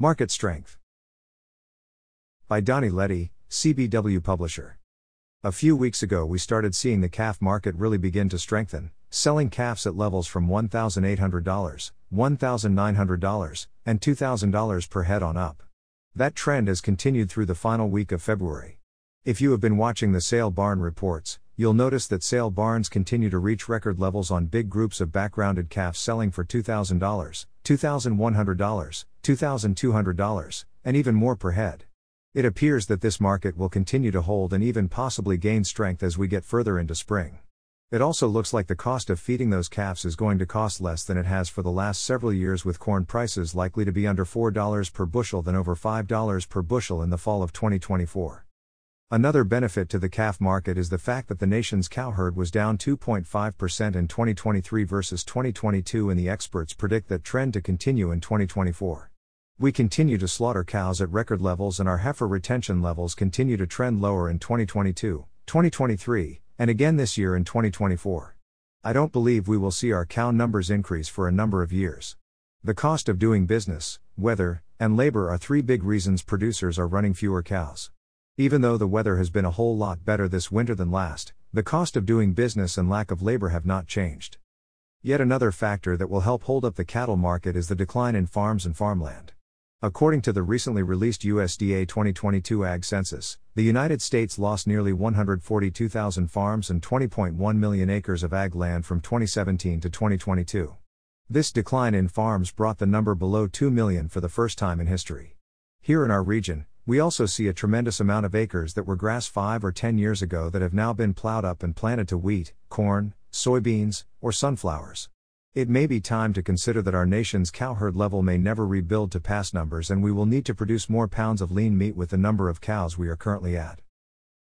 Market Strength. By Donnie Leddy, CBW Publisher. A few weeks ago, we started seeing the calf market really begin to strengthen, selling calves at levels from $1,800, $1,900, and $2,000 per head on up. That trend has continued through the final week of February. If you have been watching the sale barn reports, you'll notice that sale barns continue to reach record levels on big groups of backgrounded calves selling for $2,000, $2,100, $2,200, and even more per head. It appears that this market will continue to hold and even possibly gain strength as we get further into spring. It also looks like the cost of feeding those calves is going to cost less than it has for the last several years, with corn prices likely to be under $4 per bushel than over $5 per bushel in the fall of 2024. Another benefit to the calf market is the fact that the nation's cow herd was down 2.5% in 2023 versus 2022, and the experts predict that trend to continue in 2024. We continue to slaughter cows at record levels, and our heifer retention levels continue to trend lower in 2022, 2023, and again this year in 2024. I don't believe we will see our cow numbers increase for a number of years. The cost of doing business, weather, and labor are three big reasons producers are running fewer cows. Even though the weather has been a whole lot better this winter than last, the cost of doing business and lack of labor have not changed. Yet another factor that will help hold up the cattle market is the decline in farms and farmland. According to the recently released USDA 2022 Ag Census, the United States lost nearly 142,000 farms and 20.1 million acres of ag land from 2017 to 2022. This decline in farms brought the number below 2 million for the first time in history. Here in our region, we also see a tremendous amount of acres that were grass 5 or 10 years ago that have now been plowed up and planted to wheat, corn, soybeans, or sunflowers. It may be time to consider that our nation's cow herd level may never rebuild to past numbers and we will need to produce more pounds of lean meat with the number of cows we are currently at.